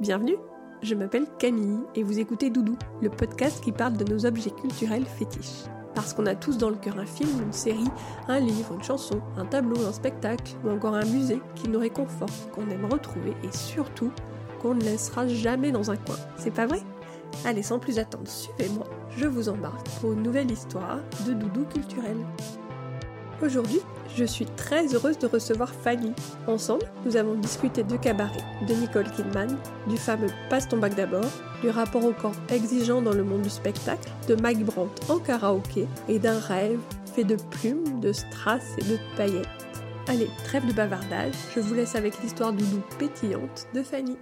Bienvenue, je m'appelle Camille et vous écoutez Doudou, le podcast qui parle de nos objets culturels fétiches. Parce qu'on a tous dans le cœur un film, une série, un livre, une chanson, un tableau, un spectacle ou encore un musée qui nous réconforte, qu'on aime retrouver et surtout qu'on ne laissera jamais dans un coin. C'est pas vrai? Allez, sans plus attendre, suivez-moi, je vous embarque pour une nouvelle histoire de doudou culturel. Aujourd'hui, je suis très heureuse de recevoir Fanny. Ensemble, nous avons discuté de cabaret, de Nicole Kidman, du fameux Passe ton bac d'abord, du rapport au corps exigeant dans le monde du spectacle, de Mike Brandt en karaoké et d'un rêve fait de plumes, de strass et de paillettes. Allez, trêve de bavardage, je vous laisse avec l'histoire doudou pétillante de Fanny.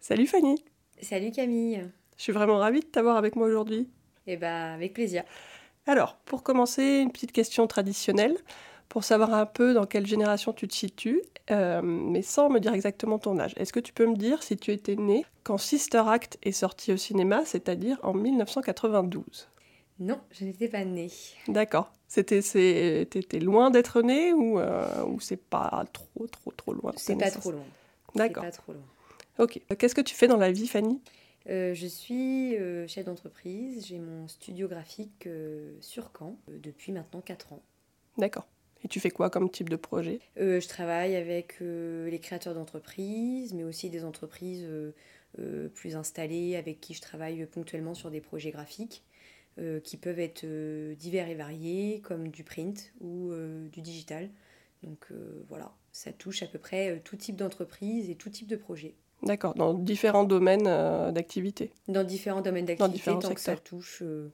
Salut Fanny Salut Camille Je suis vraiment ravie de t'avoir avec moi aujourd'hui. Eh bah, avec plaisir. Alors, pour commencer, une petite question traditionnelle, pour savoir un peu dans quelle génération tu te situes, euh, mais sans me dire exactement ton âge. Est-ce que tu peux me dire si tu étais né quand Sister Act est sorti au cinéma, c'est-à-dire en 1992 Non, je n'étais pas née. D'accord. C'était, t'étais loin d'être né ou, euh, ou c'est pas trop, trop, trop loin C'est pas trop loin. D'accord. C'est pas trop loin. Ok. Qu'est-ce que tu fais dans la vie, Fanny? Euh, je suis euh, chef d'entreprise, j'ai mon studio graphique euh, sur Caen depuis maintenant 4 ans. D'accord. Et tu fais quoi comme type de projet? Je travaille avec les créateurs d'entreprises, mais aussi des entreprises plus installées avec qui je travaille ponctuellement sur des projets graphiques qui peuvent être divers et variés, comme du print ou du digital. Donc voilà, ça touche à peu près tout type d'entreprise et tout type de projet. D'accord, dans différents domaines euh, d'activité. Dans différents domaines d'activité, tant secteurs. que ça touche euh,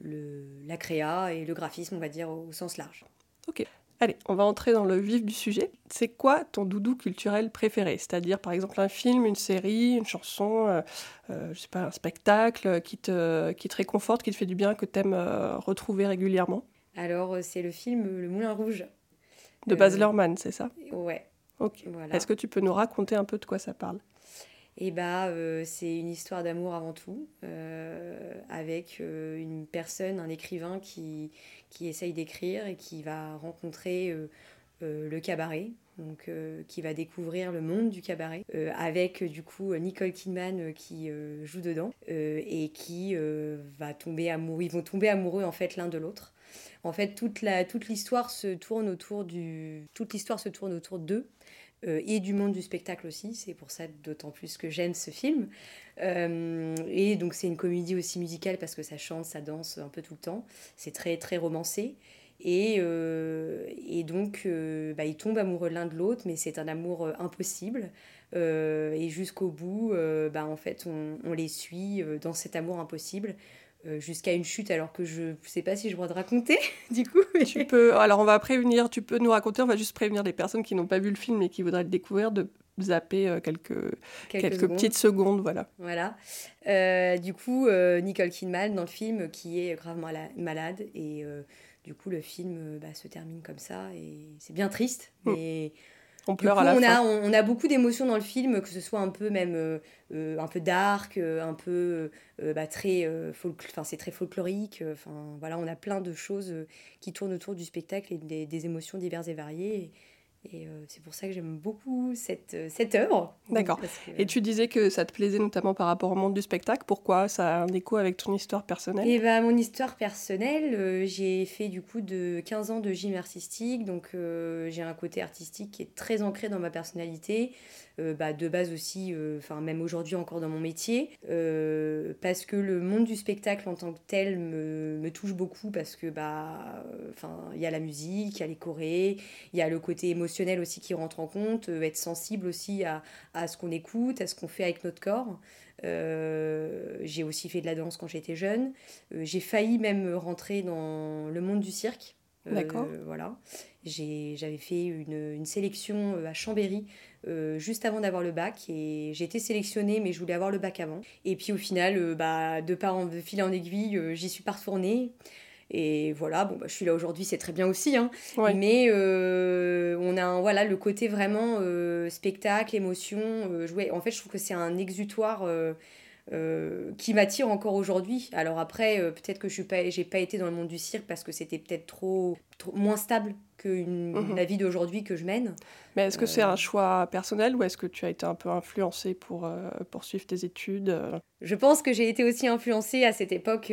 le, la créa et le graphisme, on va dire, au sens large. Ok. Allez, on va entrer dans le vif du sujet. C'est quoi ton doudou culturel préféré? C'est-à-dire, par exemple, un film, une série, une chanson, euh, je sais pas, un spectacle qui te, qui te réconforte, qui te fait du bien, que tu aimes retrouver régulièrement? Alors, c'est le film Le Moulin Rouge. De Baz Luhrmann, c'est ça? Ouais. Ok. Est-ce que tu peux nous raconter un peu de quoi ça parle? Et bah, euh, c'est une histoire d'amour avant tout, euh, avec euh, une personne, un écrivain qui, qui essaye d'écrire et qui va rencontrer le cabaret, donc qui va découvrir le monde du cabaret, avec du coup Nicole Kidman qui joue dedans et qui va tomber amoureux. Ils vont tomber amoureux en fait l'un de l'autre. En fait, toute la toute l'histoire se tourne autour du toute l'histoire se tourne autour d'eux et du monde du spectacle aussi. C'est pour ça d'autant plus que j'aime ce film. Euh, et donc c'est une comédie aussi musicale parce que ça chante, ça danse un peu tout le temps. C'est très très romancé. Et, euh, et donc bah, ils tombent amoureux l'un de l'autre, mais c'est un amour impossible. et jusqu'au bout, bah, en fait, on, on les suit dans cet amour impossible. Euh, jusqu'à une chute alors que je ne sais pas si je dois te raconter du coup. Tu peux, alors on va prévenir, tu peux nous raconter, on va juste prévenir les personnes qui n'ont pas vu le film et qui voudraient le découvrir de zapper euh, quelques, quelques, petites secondes. Voilà. voilà. Euh, du coup, Nicole Kidman dans le film qui est gravement malade et du coup le film bah, se termine comme ça et c'est bien triste mm. mais on pleure à la on fin. A, on, a beaucoup d'émotions dans le film, que ce soit un peu même euh, euh, un peu dark, euh, un peu bah, très enfin c'est très folklorique. Enfin voilà, on a plein de choses qui tournent autour du spectacle et des, des émotions diverses et variées. Et euh, c'est pour ça que j'aime beaucoup cette, euh, cette œuvre. D'accord. Et tu disais que ça te plaisait notamment par rapport au monde du spectacle. Pourquoi Ça a un écho avec ton histoire personnelle? Et eh ben, Mon histoire personnelle, euh, j'ai fait du coup de 15 ans de gym artistique. Donc j'ai un côté artistique qui est très ancré dans ma personnalité. Bah, de base aussi, enfin même aujourd'hui encore dans mon métier. parce que le monde du spectacle en tant que tel me, touche beaucoup. Parce que bah, il y a la musique, il y a les chorés, il y a le côté émotionnel aussi qui rentre en compte, euh, être sensible aussi à, à ce qu'on écoute, à ce qu'on fait avec notre corps. Euh, j'ai aussi fait de la danse quand j'étais jeune. Euh, j'ai failli même rentrer dans le monde du cirque. D'accord. Voilà. J'avais fait une, une, sélection à Chambéry juste avant d'avoir le bac et j'ai été sélectionnée mais je voulais avoir le bac avant. Et puis au final, bah, de, par en, de fil en aiguille, j'y suis pas retournée. Et voilà, bon, bah, je suis là aujourd'hui, c'est très bien aussi. Hein. Mais euh, on a voilà, le côté vraiment euh, spectacle, émotion, euh, jouer. En fait, je trouve que c'est un exutoire qui m'attire encore aujourd'hui. Alors après, peut-être que je n'ai pas, pas été dans le monde du cirque parce que c'était peut-être trop, trop, moins stable que mhm. la vie d'aujourd'hui que je mène. Mais est-ce que c'est un choix personnel ou est-ce que tu as été un peu influencée pour poursuivre tes études Je pense que j'ai été aussi influencée à cette époque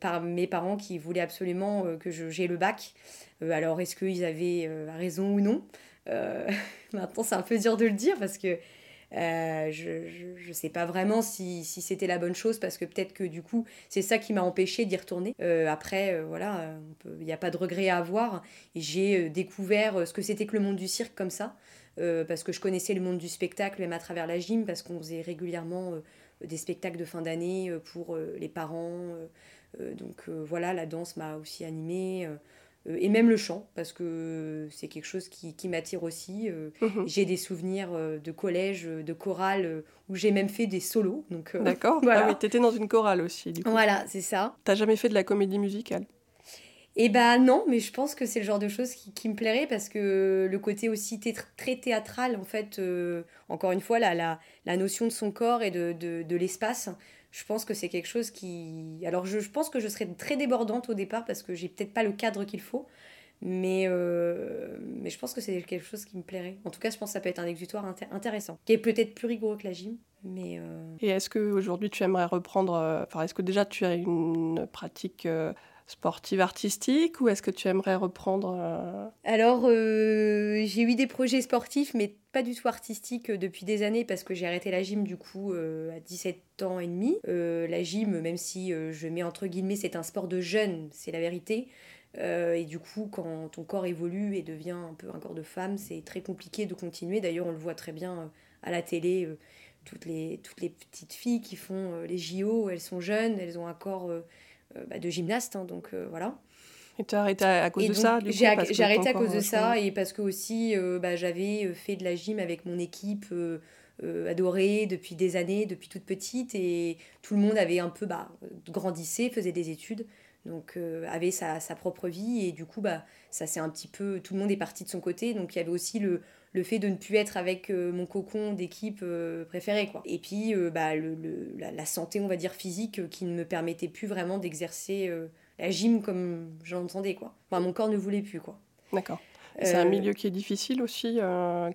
par mes parents qui voulaient absolument que j'ai le bac. alors est-ce qu'ils avaient raison ou non? Maintenant c'est un peu dur de le dire parce que euh, je ne sais pas vraiment si, si c'était la bonne chose parce que peut-être que du coup c'est ça qui m'a empêché d'y retourner. Euh, après, euh, voilà, il n'y a pas de regret à avoir. J'ai découvert ce que c'était que le monde du cirque comme ça parce que je connaissais le monde du spectacle même à travers la gym parce qu'on faisait régulièrement des spectacles de fin d'année pour les parents. donc voilà, la danse m'a aussi animée. Euh, et même le chant, parce que c'est quelque chose qui, qui m'attire aussi. Euh, mhm. J'ai des souvenirs euh, de collège, de chorale, où j'ai même fait des solos. Donc, D'accord, voilà. ah oui, t'étais dans une chorale aussi, du coup. Voilà, c'est ça. T'as jamais fait de la comédie musicale? Eh ben non, mais je pense que c'est le genre de choses qui, qui, me plairait parce que le côté aussi très théâtral, en fait, encore une fois, la, la, la, notion de son corps et de, de, de l'espace, je pense que c'est quelque chose qui... Alors je, pense que je serais très débordante au départ parce que j'ai peut-être pas le cadre qu'il faut, mais, euh, mais je pense que c'est quelque chose qui me plairait. En tout cas, je pense que ça peut être un exutoire intéressant, qui est peut-être plus rigoureux que la gym. Mais euh, Et est-ce qu'aujourd'hui tu aimerais reprendre... Euh, enfin, est-ce que déjà tu as une pratique sportive artistique ou est-ce que tu aimerais reprendre euh, Alors, euh, j'ai eu des projets sportifs, mais pas du tout artistiques euh, depuis des années parce que j'ai arrêté la gym du coup à 17 ans et demi. la gym, même si je mets entre guillemets, c'est un sport de jeunes, c'est la vérité. et du coup, quand ton corps évolue et devient un peu un corps de femme, c'est très compliqué de continuer. D'ailleurs, on le voit très bien à la télé. toutes, les, toutes les petites filles qui font les JO, elles sont jeunes, elles ont un corps euh, bah, de gymnaste, hein, donc euh, voilà. Et tu as arrêté à cause de ça J'ai arrêté à cause de ça et parce que aussi euh, bah, j'avais fait de la gym avec mon équipe adorée depuis des années, depuis toute petite et tout le monde avait un peu bah, grandissé, faisait des études donc avait sa, sa, propre vie et du coup bah ça c'est un petit peu tout le monde est parti de son côté donc il y avait aussi le, le fait de ne plus être avec euh, mon cocon d'équipe euh, préféré quoi. Et puis euh, bah, le, la, santé on va dire physique qui ne me permettait plus vraiment d'exercer la gym comme j'entendais quoi. Enfin, mon corps ne voulait plus quoi. D'accord. C'est un milieu qui est difficile aussi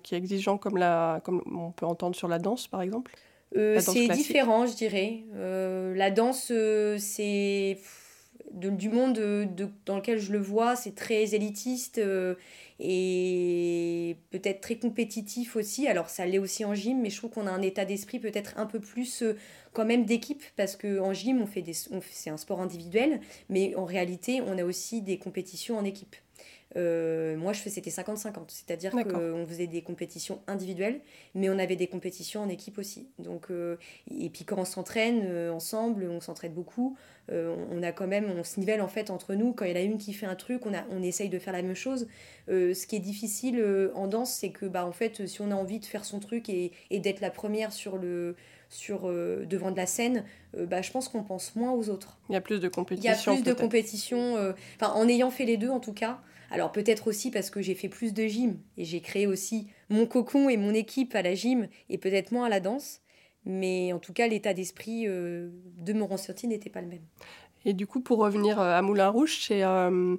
qui est exigeant comme la comme on peut entendre sur la danse par exemple? C'est différent je dirais. La danse c'est du monde de, dans lequel je le vois, c'est très élitiste et peut-être très compétitif aussi. Alors ça l'est aussi en gym, mais je trouve qu'on a un état d'esprit peut-être un peu plus euh, quand même d'équipe parce qu'en gym, on fait des, c'est un sport individuel, mais en réalité, on a aussi des compétitions en équipe. Euh, moi, je fais c'était 50-50, c'est-à-dire qu'on faisait des compétitions individuelles, mais on avait des compétitions en équipe aussi. Donc, euh, et puis quand on s'entraîne ensemble, on s'entraîne beaucoup, euh, on a quand même, on se nivelle en fait entre nous. Quand il y en a une qui fait un truc, on, a, on essaye de faire la même chose. Euh, ce qui est difficile euh, en danse, c'est que bah, en fait, si on a envie de faire son truc et, d'être la première sur le, sur, devant de la scène, bah, je pense qu'on pense moins aux autres. Il y a plus de compétition. Il y a plus de compétition, enfin en ayant fait les deux en tout cas. Alors peut-être aussi parce que j'ai fait plus de gym et j'ai créé aussi mon cocon et mon équipe à la gym et peut-être moins à la danse. Mais en tout cas, l'état d'esprit euh, de mon ressenti n'était pas le même. Et du coup, pour revenir euh, à Moulin Rouge, c'est euh,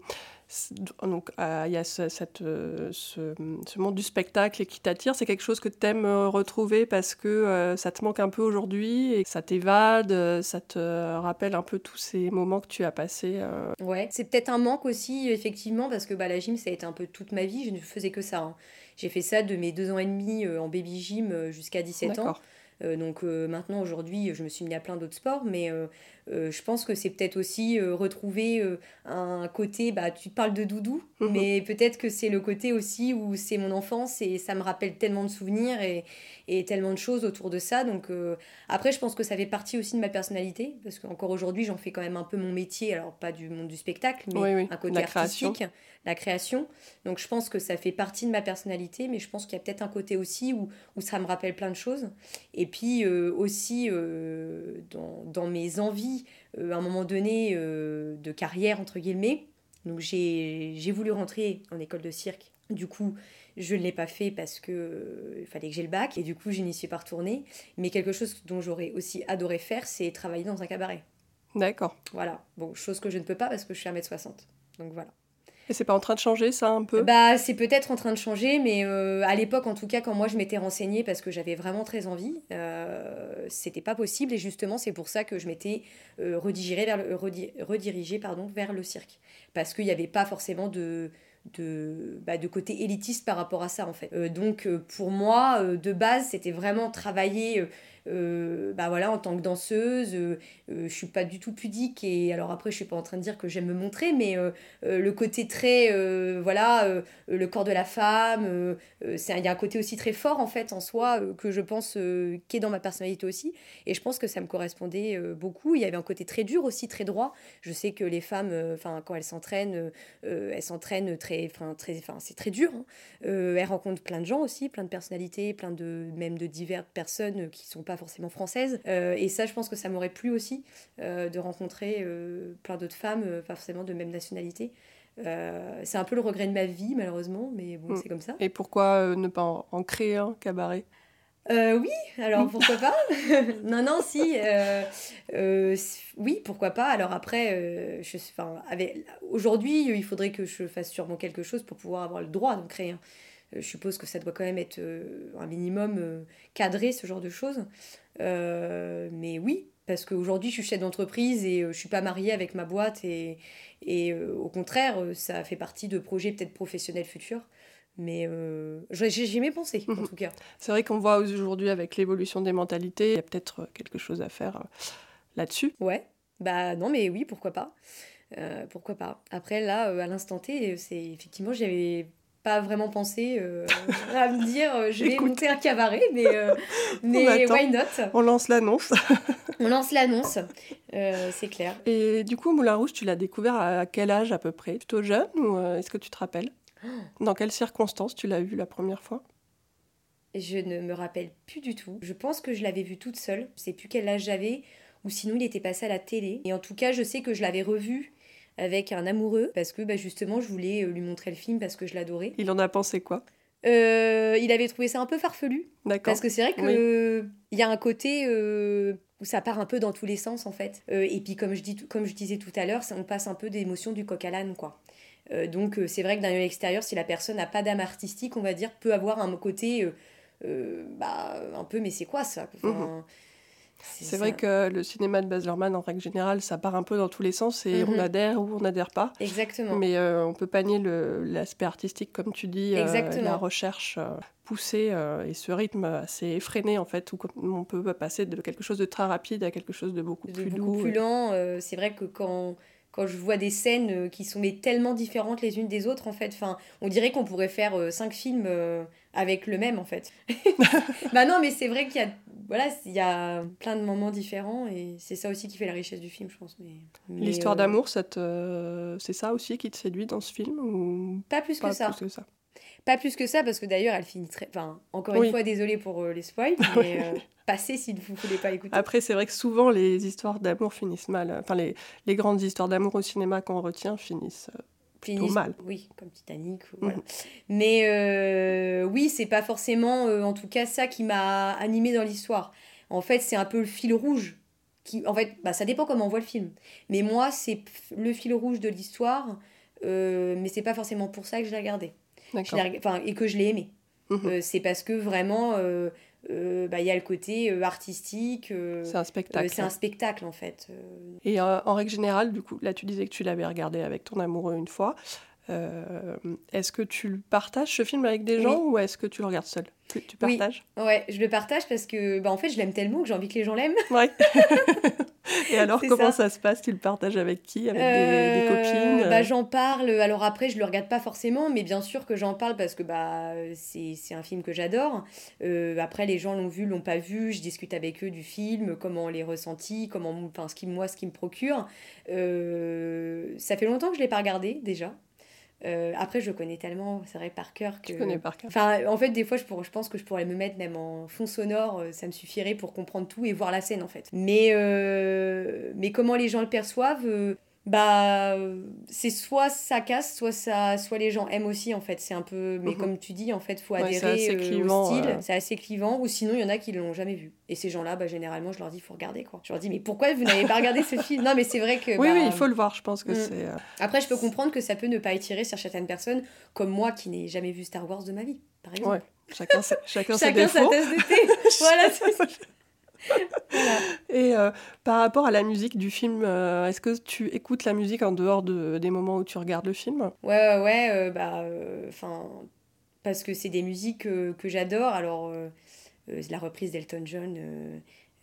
donc il y a ce, cette, ce, monde du spectacle qui t'attire. C'est quelque chose que tu aimes retrouver parce que ça te manque un peu aujourd'hui et ça t'évade, ça te rappelle un peu tous ces moments que tu as passés. Ouais, c'est peut-être un manque aussi effectivement parce que bah, la gym ça a été un peu toute ma vie. Je ne faisais que ça. Hein. J'ai fait ça de mes deux ans et demi en baby gym jusqu'à 17 ans. Euh, donc euh, maintenant, aujourd'hui, je me suis mis à plein d'autres sports, mais euh, je pense que c'est peut-être aussi retrouver un côté, bah, tu parles de doudou, mhm. mais peut-être que c'est le côté aussi où c'est mon enfance et ça me rappelle tellement de souvenirs et, et tellement de choses autour de ça. Donc après, je pense que ça fait partie aussi de ma personnalité, parce qu'encore aujourd'hui, j'en fais quand même un peu mon métier, alors pas du monde du spectacle, mais un côté artistique la création. Donc je pense que ça fait partie de ma personnalité, mais je pense qu'il y a peut-être un côté aussi où, où, ça me rappelle plein de choses. Et puis euh, aussi euh, dans, dans, mes envies, euh, à un moment donné, de carrière, entre guillemets. Donc j'ai voulu rentrer en école de cirque. Du coup, je ne l'ai pas fait parce que il fallait que j'ai le bac et du coup, je n'y suis pas retournée. Mais quelque chose dont j'aurais aussi adoré faire, c'est travailler dans un cabaret. D'accord. Voilà. Bon, chose que je ne peux pas parce que je suis 1m60. Donc voilà. Et c'est pas en train de changer ça un peu? Bah c'est peut-être en train de changer, mais euh, à l'époque en tout cas quand moi je m'étais renseignée parce que j'avais vraiment très envie, euh, c'était pas possible. Et justement c'est pour ça que je m'étais euh, redirigée vers le, redirigée pardon vers le cirque. Parce qu'il n'y avait pas forcément de de, bah, de côté élitiste par rapport à ça en fait. donc pour moi, de base, c'était vraiment travailler euh, bah voilà, en tant que danseuse, euh, euh, je suis pas du tout pudique. Et alors après, je suis pas en train de dire que j'aime me montrer, mais le côté très, voilà, le corps de la femme, il y a un côté aussi très fort en fait en soi que je pense qui est dans ma personnalité aussi. Et je pense que ça me correspondait beaucoup. Il y avait un côté très dur aussi, très droit. Je sais que les femmes, enfin quand elles s'entraînent, elles s'entraînent très, enfin très, enfin c'est très dur. Hein. elles rencontrent plein de gens aussi, plein de personnalités, plein de même de diverses personnes qui sont pas forcément française. Euh, et ça, je pense que ça m'aurait plu aussi euh, de rencontrer euh, plein d'autres femmes, pas forcément de même nationalité. c'est un peu le regret de ma vie, malheureusement, mais bon, mm. c'est comme ça. Et pourquoi ne pas en, créer un cabaret? Oui, alors pourquoi pas? Non, non, si. oui, pourquoi pas? Alors après, je, aujourd'hui, il faudrait que je fasse sûrement quelque chose pour pouvoir avoir le droit d'en créer un. Euh, je suppose que ça doit quand même être euh, un minimum euh, cadré, ce genre de choses. mais oui, parce qu'aujourd'hui, je suis chef d'entreprise et je suis pas mariée avec ma boîte. Et, et au contraire, ça fait partie de projets peut-être professionnels futurs. Mais j'ai jamais pensé, en mhm. tout cas. C'est vrai qu'on voit aujourd'hui, avec l'évolution des mentalités, il y a peut-être quelque chose à faire là-dessus. Ouais, bah non, mais oui, pourquoi pas. pourquoi pas. Après, là, à l'instant T, c'est effectivement, j'avais pas vraiment pensé euh, à me dire euh, je vais monter un cabaret, mais, euh, mais why not? On lance l'annonce. On lance l'annonce, c'est clair. Et du coup, Moulin Rouge, tu l'as découvert à quel âge à peu près? Plutôt jeune ou est-ce que tu te rappelles? Dans quelles circonstances tu l'as vu la première fois? Je ne me rappelle plus du tout. Je pense que je l'avais vu toute seule. Je sais plus quel âge j'avais ou sinon il était passé à la télé. Et en tout cas, je sais que je l'avais revu avec un amoureux parce que bah, justement je voulais euh, lui montrer le film parce que je l'adorais. Il en a pensé quoi? Euh, Il avait trouvé ça un peu farfelu. D'accord. Parce que c'est vrai que il y a un côté euh, où ça part un peu dans tous les sens en fait. et puis comme je, dis, comme je disais tout à l'heure, on passe un peu d'émotion du coq à l'âne quoi. donc c'est vrai que d'un œil extérieur, si la personne n'a pas d'âme artistique, on va dire, peut avoir un côté bah, un peu mais c'est quoi ça? Enfin, c'est vrai que le cinéma de Baz Luhrmann, en règle générale, ça part un peu dans tous les sens et on mhm. adhère ou on n'adhère pas. Exactement. Mais euh, on peut pas nier l'aspect artistique, comme tu dis, euh, la recherche euh, poussée et ce rythme assez effréné, en fait, où on peut passer de quelque chose de très rapide à quelque chose de beaucoup plus beaucoup plus lent. c'est vrai que quand quand je vois des scènes qui sont mais tellement différentes les unes des autres en fait enfin on dirait qu'on pourrait faire cinq films avec le même en fait bah non mais c'est vrai qu'il y a voilà, il y a plein de moments différents et c'est ça aussi qui fait la richesse du film, je pense. Mais, L'histoire euh, d'amour, c'est ça aussi qui te séduit dans ce film ou pas plus que ça. Plus que ça? Pas plus que ça, parce que d'ailleurs, elle finit très. Enfin, encore une fois, désolée pour euh, les spoils, mais euh, passez si vous ne voulez pas écouter. Après, c'est vrai que souvent, les histoires d'amour finissent mal. Enfin, les, les grandes histoires d'amour au cinéma qu'on retient finissent mal. Oui, comme Titanic. Voilà. Mhm. Mais euh, oui, c'est pas forcément, euh, en tout cas, ça qui m'a animé dans l'histoire. En fait, c'est un peu le fil rouge. Qui, en fait, bah, ça dépend comment on voit le film. Mais moi, c'est le fil rouge de l'histoire. Euh, mais c'est pas forcément pour ça que je l'ai regardé. Enfin, et que je l'ai aimé. Mhm. C'est parce que vraiment, euh, bah, il y a le côté euh, artistique. Euh, c'est un spectacle. c'est un spectacle en fait. Et en règle générale, du coup, là tu disais que tu l'avais regardé avec ton amoureux une fois. est-ce que tu partages ce film avec des gens ou est-ce que tu le regardes seul? Tu, partages? Oui. Ouais, je le partage parce que bah, en fait, je l'aime tellement que j'ai envie que les gens l'aiment. Ouais. Et alors, comment ça. se passe? Tu le partages avec qui? Avec des, euh, copines? bah, J'en parle. Alors après, je le regarde pas forcément, mais bien sûr que j'en parle parce que bah, c'est un film que j'adore. Euh, après, les gens l'ont vu, l'ont pas vu. Je discute avec eux du film, comment on les ressentit, comment, enfin, ce qui, moi, ce qui me procure. Euh, ça fait longtemps que je l'ai pas regardé déjà. Euh, après, je connais tellement, c'est vrai, par cœur que. Tu connais par cœur. Enfin, en fait, des fois, je, je pense que je pourrais me mettre même en fond sonore, euh, ça me suffirait pour comprendre tout et voir la scène, en fait. Mais, euh, mais comment les gens le perçoivent, bah c'est soit ça casse soit ça soit les gens aiment aussi en fait. C'est un peu mais Mhm. comme tu dis en fait faut Ouais, adhérer euh, clivant, au style. euh. c'est assez clivant. Ou sinon il y en a qui l'ont jamais vu. Et ces gens là bah généralement je leur dis faut regarder quoi. Je leur dis mais pourquoi vous n'avez pas regardé ce film? Non mais c'est vrai que Oui, bah, oui, il faut le voir, je pense que Mm. c'est... euh, après je peux comprendre que ça peut ne pas attirer sur certaines personnes comme moi qui n'ai jamais vu Star Wars de ma vie par exemple. Ouais, chacun, ses- chacun, chacun sa défauts. Voilà. Et euh, par rapport à la musique du film, euh, est-ce que tu écoutes la musique en dehors de, des moments où tu regardes le film? Ouais, ouais, ouais, euh, bah, enfin, parce que c'est des musiques euh, que j'adore. Alors, euh, euh, la reprise d'Elton John euh,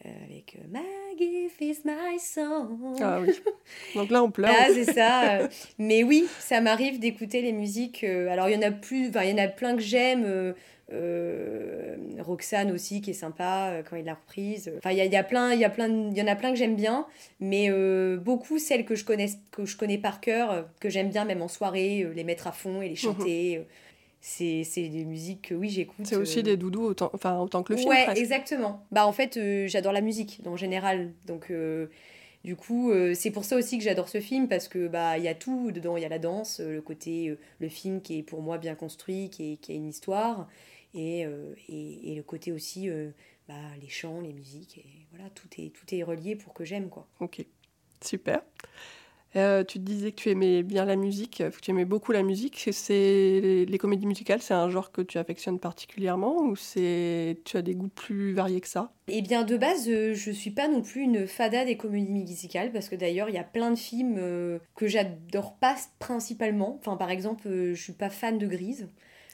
euh, avec euh, My gift is my song. Ah oui. Donc là, on pleure. Ah, c'est ça. euh. Mais oui, ça m'arrive d'écouter les musiques. euh, alors, il y en a plus, il y en a plein que j'aime. Euh, Roxane aussi, qui est sympa euh, quand il l'a reprise. Enfin, il y, a, il y a plein, il y, a plein il y en a plein que j'aime bien. Mais euh, beaucoup, celles que je, connais, que je connais par cœur, que j'aime bien même en soirée, les mettre à fond et les chanter. euh, c'est c'est des musiques que oui, j'écoute. C'est aussi des doudous autant, enfin, autant que le film. ouais, presque. exactement. Bah en fait, j'adore la musique en général. Donc du coup, euh, c'est pour ça aussi que j'adore ce film parce que bah il y a tout dedans, il y a la danse, euh, le côté euh, le film qui est pour moi bien construit, qui, est, qui a une histoire et, euh, et, et le côté aussi euh, bah, les chants, les musiques et voilà, tout est tout est relié pour que j'aime quoi. Ok, super. Euh, tu te disais que tu aimais bien la musique, que tu aimais beaucoup la musique. C'est les, les comédies musicales, c'est un genre que tu affectionnes particulièrement ou c'est tu as des goûts plus variés que ça? Eh bien, de base, euh, je suis pas non plus une fada des comédies musicales, parce que d'ailleurs, il y a plein de films euh, que j'adore pas principalement. Enfin, par exemple, je suis pas fan de Grise.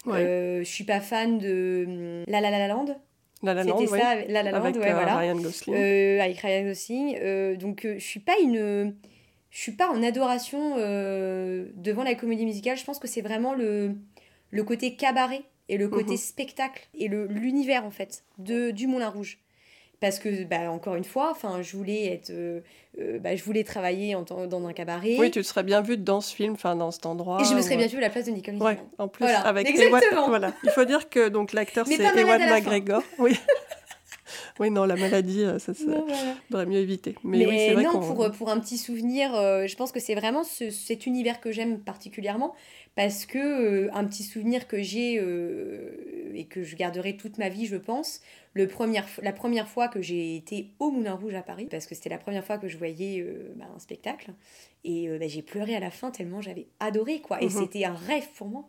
Ouais. Euh, je suis pas fan de hum, La La La Land. La La C'était Land, ça, ouais, La La Land, avec ouais, euh, voilà. Ryan Gosling. Euh, avec Ryan Gosling. Euh, donc, euh, je suis pas une. Je suis pas en adoration euh, devant la comédie musicale. Je pense que c'est vraiment le, le côté cabaret et le côté Mhm. spectacle et le l'univers en fait de du Moulin Rouge. Parce que bah, encore une fois, enfin, je voulais être, euh, euh, bah, je voulais travailler en dans un cabaret. Oui, tu te serais bien vue dans ce film, enfin dans cet endroit. Et je me serais bien vue à la place de Nicole Ouais, Kidman. en plus Voilà, avec exactement. Ewan- voilà. Il faut dire que donc l'acteur c'est Ewan. McGregor. Oui. oui, non, la maladie, euh, ça, ça Non, voilà. faudrait mieux éviter. Mais, Mais, oui, c'est vrai non, pour, euh, pour un petit souvenir, euh, je pense que c'est vraiment ce- cet univers que j'aime particulièrement parce que euh, un petit souvenir que j'ai euh, et que je garderai toute ma vie, je pense, le première, la première fois que j'ai été au Moulin Rouge à Paris, parce que c'était la première fois que je voyais euh, bah, un spectacle, et euh, bah, j'ai pleuré à la fin tellement j'avais adoré, quoi. Et Mhm. c'était un rêve pour moi.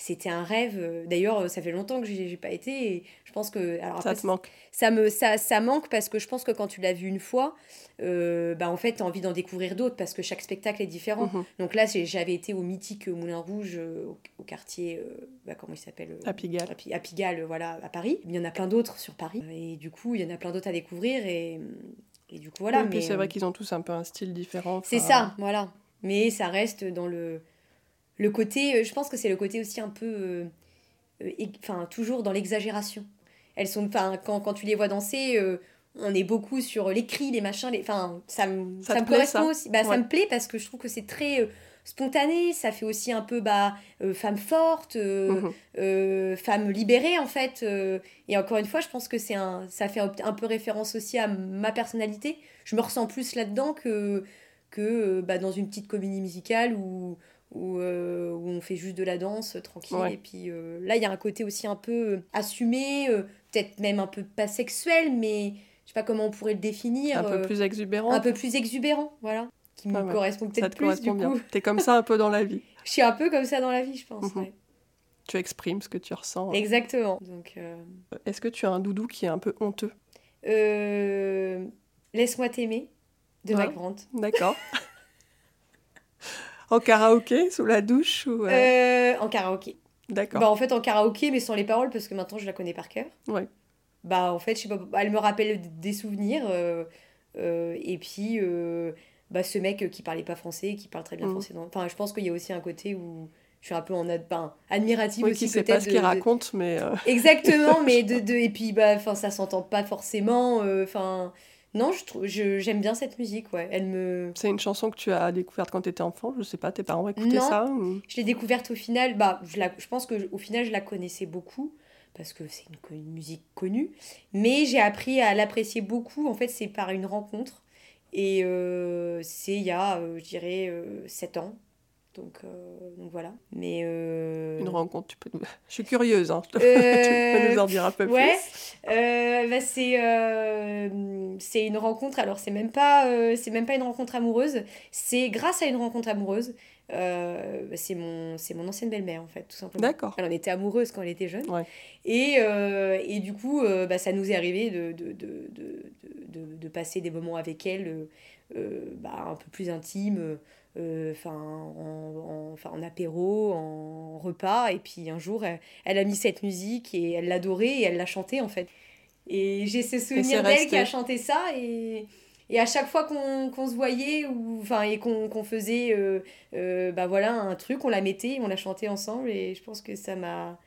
C'était un rêve. euh, D'ailleurs, euh, ça fait longtemps que j'ai pas été. Et je pense que. Alors Ça après, te manque. ça me ça, ça manque parce que je pense que quand tu l'as vu une fois euh, bah en fait tu as envie d'en découvrir d'autres parce que chaque spectacle est différent Mhm. donc là j'avais été au mythique Moulin Rouge euh, au, au quartier euh, bah, comment il s'appelle À Pigalle. à, Pi- à Pigalle, voilà à Paris il y en a plein d'autres sur Paris et du coup il y en a plein d'autres à découvrir et, et du coup voilà Oui, et puis mais c'est vrai qu'ils ont tous un peu un style différent. c'est ça, voilà. Mais ça reste dans le, le côté, euh, je pense que c'est le côté aussi un peu, euh, euh, enfin, toujours dans l'exagération. Elles sont, enfin, quand, quand tu les vois danser, on est beaucoup sur les cris, les machins, les, enfin, ça me, Ça ça te me plaît, correspond ça aussi. Bah, Ouais. ça me plaît parce que je trouve que c'est très spontané, ça fait aussi un peu, bah, euh, femme forte, euh, mhm. euh, femme libérée en fait. et encore une fois, je pense que c'est un, ça fait un, peu référence aussi à ma personnalité. Je me ressens plus là-dedans que, que bah, dans une petite comédie musicale où, où, euh, où on fait juste de la danse euh, tranquille. Ouais. Et puis euh, là, il y a un côté aussi un peu assumé, euh, peut-être même un peu pas sexuel, mais je sais pas comment on pourrait le définir. Un peu plus exubérant. un peu plus exubérant, voilà. Qui me ouais. correspond ça peut-être te plus correspond du bien. coup. T'es comme ça un peu dans la vie. Je suis un peu comme ça dans la vie, je pense. Mhm. ouais. Tu exprimes ce que tu ressens. Exactement. Donc. Est-ce que tu as un doudou qui est un peu honteux? Laisse-moi t'aimer de. Mike Brandt. D'accord. en karaoké, sous la douche ou euh, Euh, en karaoké. D'accord. Bah en fait en karaoké mais sans les paroles parce que maintenant je la connais par cœur. Ouais. Bah en fait je sais pas, elle me rappelle des souvenirs euh, et puis bah ce mec qui parlait pas français, qui parle très bien Mhm. français. dans- Enfin je pense qu'il y a aussi un côté où je suis un peu en ad... enfin, admirative Oui, aussi qui sait pas ce qu'il de- raconte, mais euh, Exactement mais de, de et puis bah enfin ça s'entend pas forcément euh, enfin non je trouve j'aime bien cette musique ouais elle me c'est une chanson que tu as découverte quand tu étais enfant. Je sais pas, tes parents écoutaient Non. ça ou- Je l'ai découverte au final, bah, je, la- je pense que au final je la connaissais beaucoup parce que c'est une, musique connue, mais j'ai appris à l'apprécier beaucoup. En fait, c'est par une rencontre Et c'est il y a, je dirais, 7 ans. Donc, donc, voilà. Mais Une rencontre, tu peux Je suis curieuse, hein. tu peux nous en dire un peu ouais. plus bah c'est, c'est une rencontre, alors c'est même, pas, c'est même pas une rencontre amoureuse, c'est grâce à une rencontre amoureuse. Euh, c'est mon, mon ancienne belle-mère, en fait, tout simplement. D'accord. Elle en était amoureuse quand elle était jeune. Et, euh, et du coup, euh, bah, ça nous est arrivé de, de, de, de, de passer des moments avec elle bah, un peu plus intimes, enfin en, en, en, apéro, en repas. Et puis un jour, elle, elle a mis cette musique et elle l'adorait et elle l'a chantée, en fait. Et j'ai ce souvenir d'elle qui a chanté ça et et à chaque fois qu'on se voyait ou, enfin, et qu'on faisait euh, euh, bah voilà, un truc, on la mettait, on la chantait ensemble. Et je pense que ça m'a.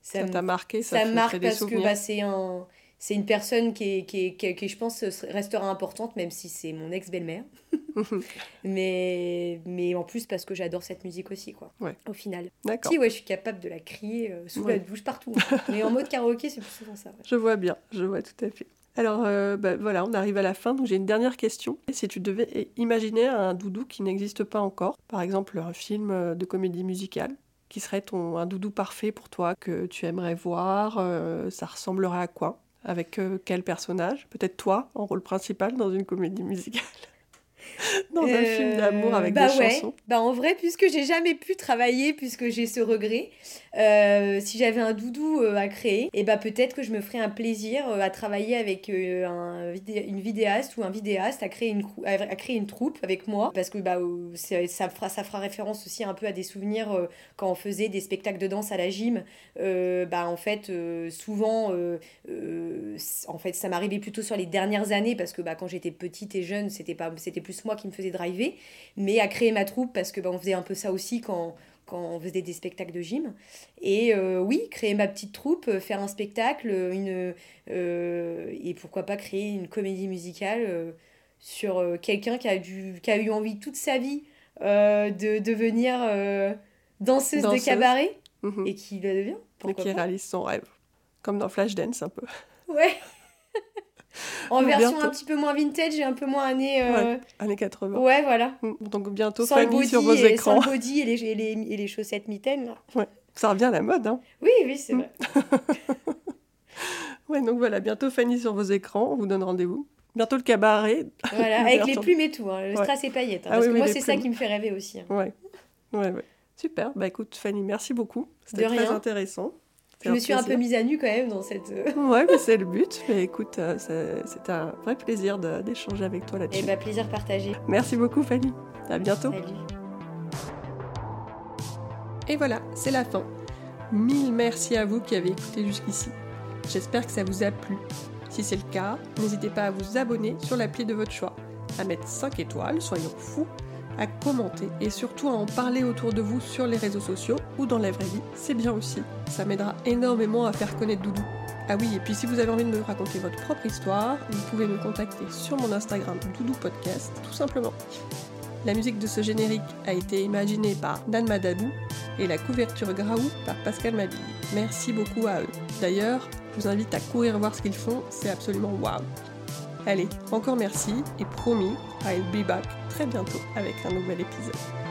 Ça t'a marqué, ça, ça marque parce que bah, c'est un, une personne qui, qui, qui, qui, je pense, restera importante, même si c'est mon ex-belle-mère. mais, mais en plus, parce que j'adore cette musique aussi, quoi. Ouais. Au final. D'accord. Si, ouais, je suis capable de la crier euh, sous la bouche partout. Hein. mais en mode karaoké, c'est plus souvent ça. Je vois bien, je vois tout à fait. Alors euh, bah, voilà, on arrive à la fin, donc j'ai une dernière question. Si tu devais imaginer un doudou qui n'existe pas encore, par exemple un film euh, de comédie musicale, qui serait ton, un doudou parfait pour toi, que tu aimerais voir, euh, ça ressemblerait à quoi? Avec quel personnage? Peut-être toi, en rôle principal dans une comédie musicale? dans un film d'amour avec bah des ouais. chansons. Bah en vrai, puisque j'ai jamais pu travailler, puisque j'ai ce regret, euh, si j'avais un doudou euh, à créer, et bah peut-être que je me ferais un plaisir euh, à travailler avec un, une vidéaste ou un vidéaste à créer, une, à créer une troupe avec moi, parce que bah, ça, fera, ça fera référence aussi un peu à des souvenirs quand on faisait des spectacles de danse à la gym. bah en fait, souvent, en fait, ça m'arrivait plutôt sur les dernières années, parce que bah, quand j'étais petite et jeune, c'était plus moi qui me faisais driver, mais à créer ma troupe, parce que bah, on faisait un peu ça aussi quand quand on faisait des spectacles de gym. Et euh, oui, créer ma petite troupe, euh, faire un spectacle, une, euh, et pourquoi pas créer une comédie musicale sur quelqu'un qui, a qui a eu envie toute sa vie de devenir danseuse, de cabaret mhm. et qui le devient. Et qui réalise son rêve. Comme dans Flashdance un peu. Ouais. en version un petit peu moins vintage et un peu moins années... Ouais, années 80. Ouais, voilà. Mm, donc bientôt, sans Fanny sur vos écrans. Sans body et les, et les, et les chaussettes mitaines. Là. Ouais, ça revient à la mode. Hein. Oui, oui, c'est vrai. ouais, donc voilà, bientôt Fanny sur vos écrans, on vous donne rendez-vous. Bientôt le cabaret. Voilà, avec les plumes et tout, hein, le strass et paillettes. Hein, ah parce que moi, c'est ça qui me fait rêver aussi. Hein. Ouais. ouais, ouais. Super. Bah écoute, Fanny, merci beaucoup. C'était très intéressant. Je me suis un peu mise à nu quand même dans cette. Euh, ouais, mais c'est le but. Mais écoute, euh, c'est un vrai plaisir d'échanger avec toi là-dessus. Et eh bah, plaisir partagé. Merci beaucoup, Fanny. À bientôt. Salut. Et voilà, c'est la fin. Mille merci à vous qui avez écouté jusqu'ici. J'espère que ça vous a plu. Si c'est le cas, n'hésitez pas à vous abonner sur l'appli de votre choix, à mettre 5 étoiles, soyons fous, à commenter et surtout à en parler autour de vous sur les réseaux sociaux ou dans la vraie vie, c'est bien aussi. Ça m'aidera énormément à faire connaître Doudou. Ah oui, et puis si vous avez envie de me raconter votre propre histoire, vous pouvez me contacter sur mon Instagram Doudou Podcast, tout simplement. La musique de ce générique a été imaginée par Dan Madabou et la couverture Graou par Pascal Mabille. Merci beaucoup à eux. D'ailleurs, je vous invite à courir voir ce qu'ils font, c'est absolument waouh. Allez, encore merci et promis, I'll be back très bientôt avec un nouvel épisode.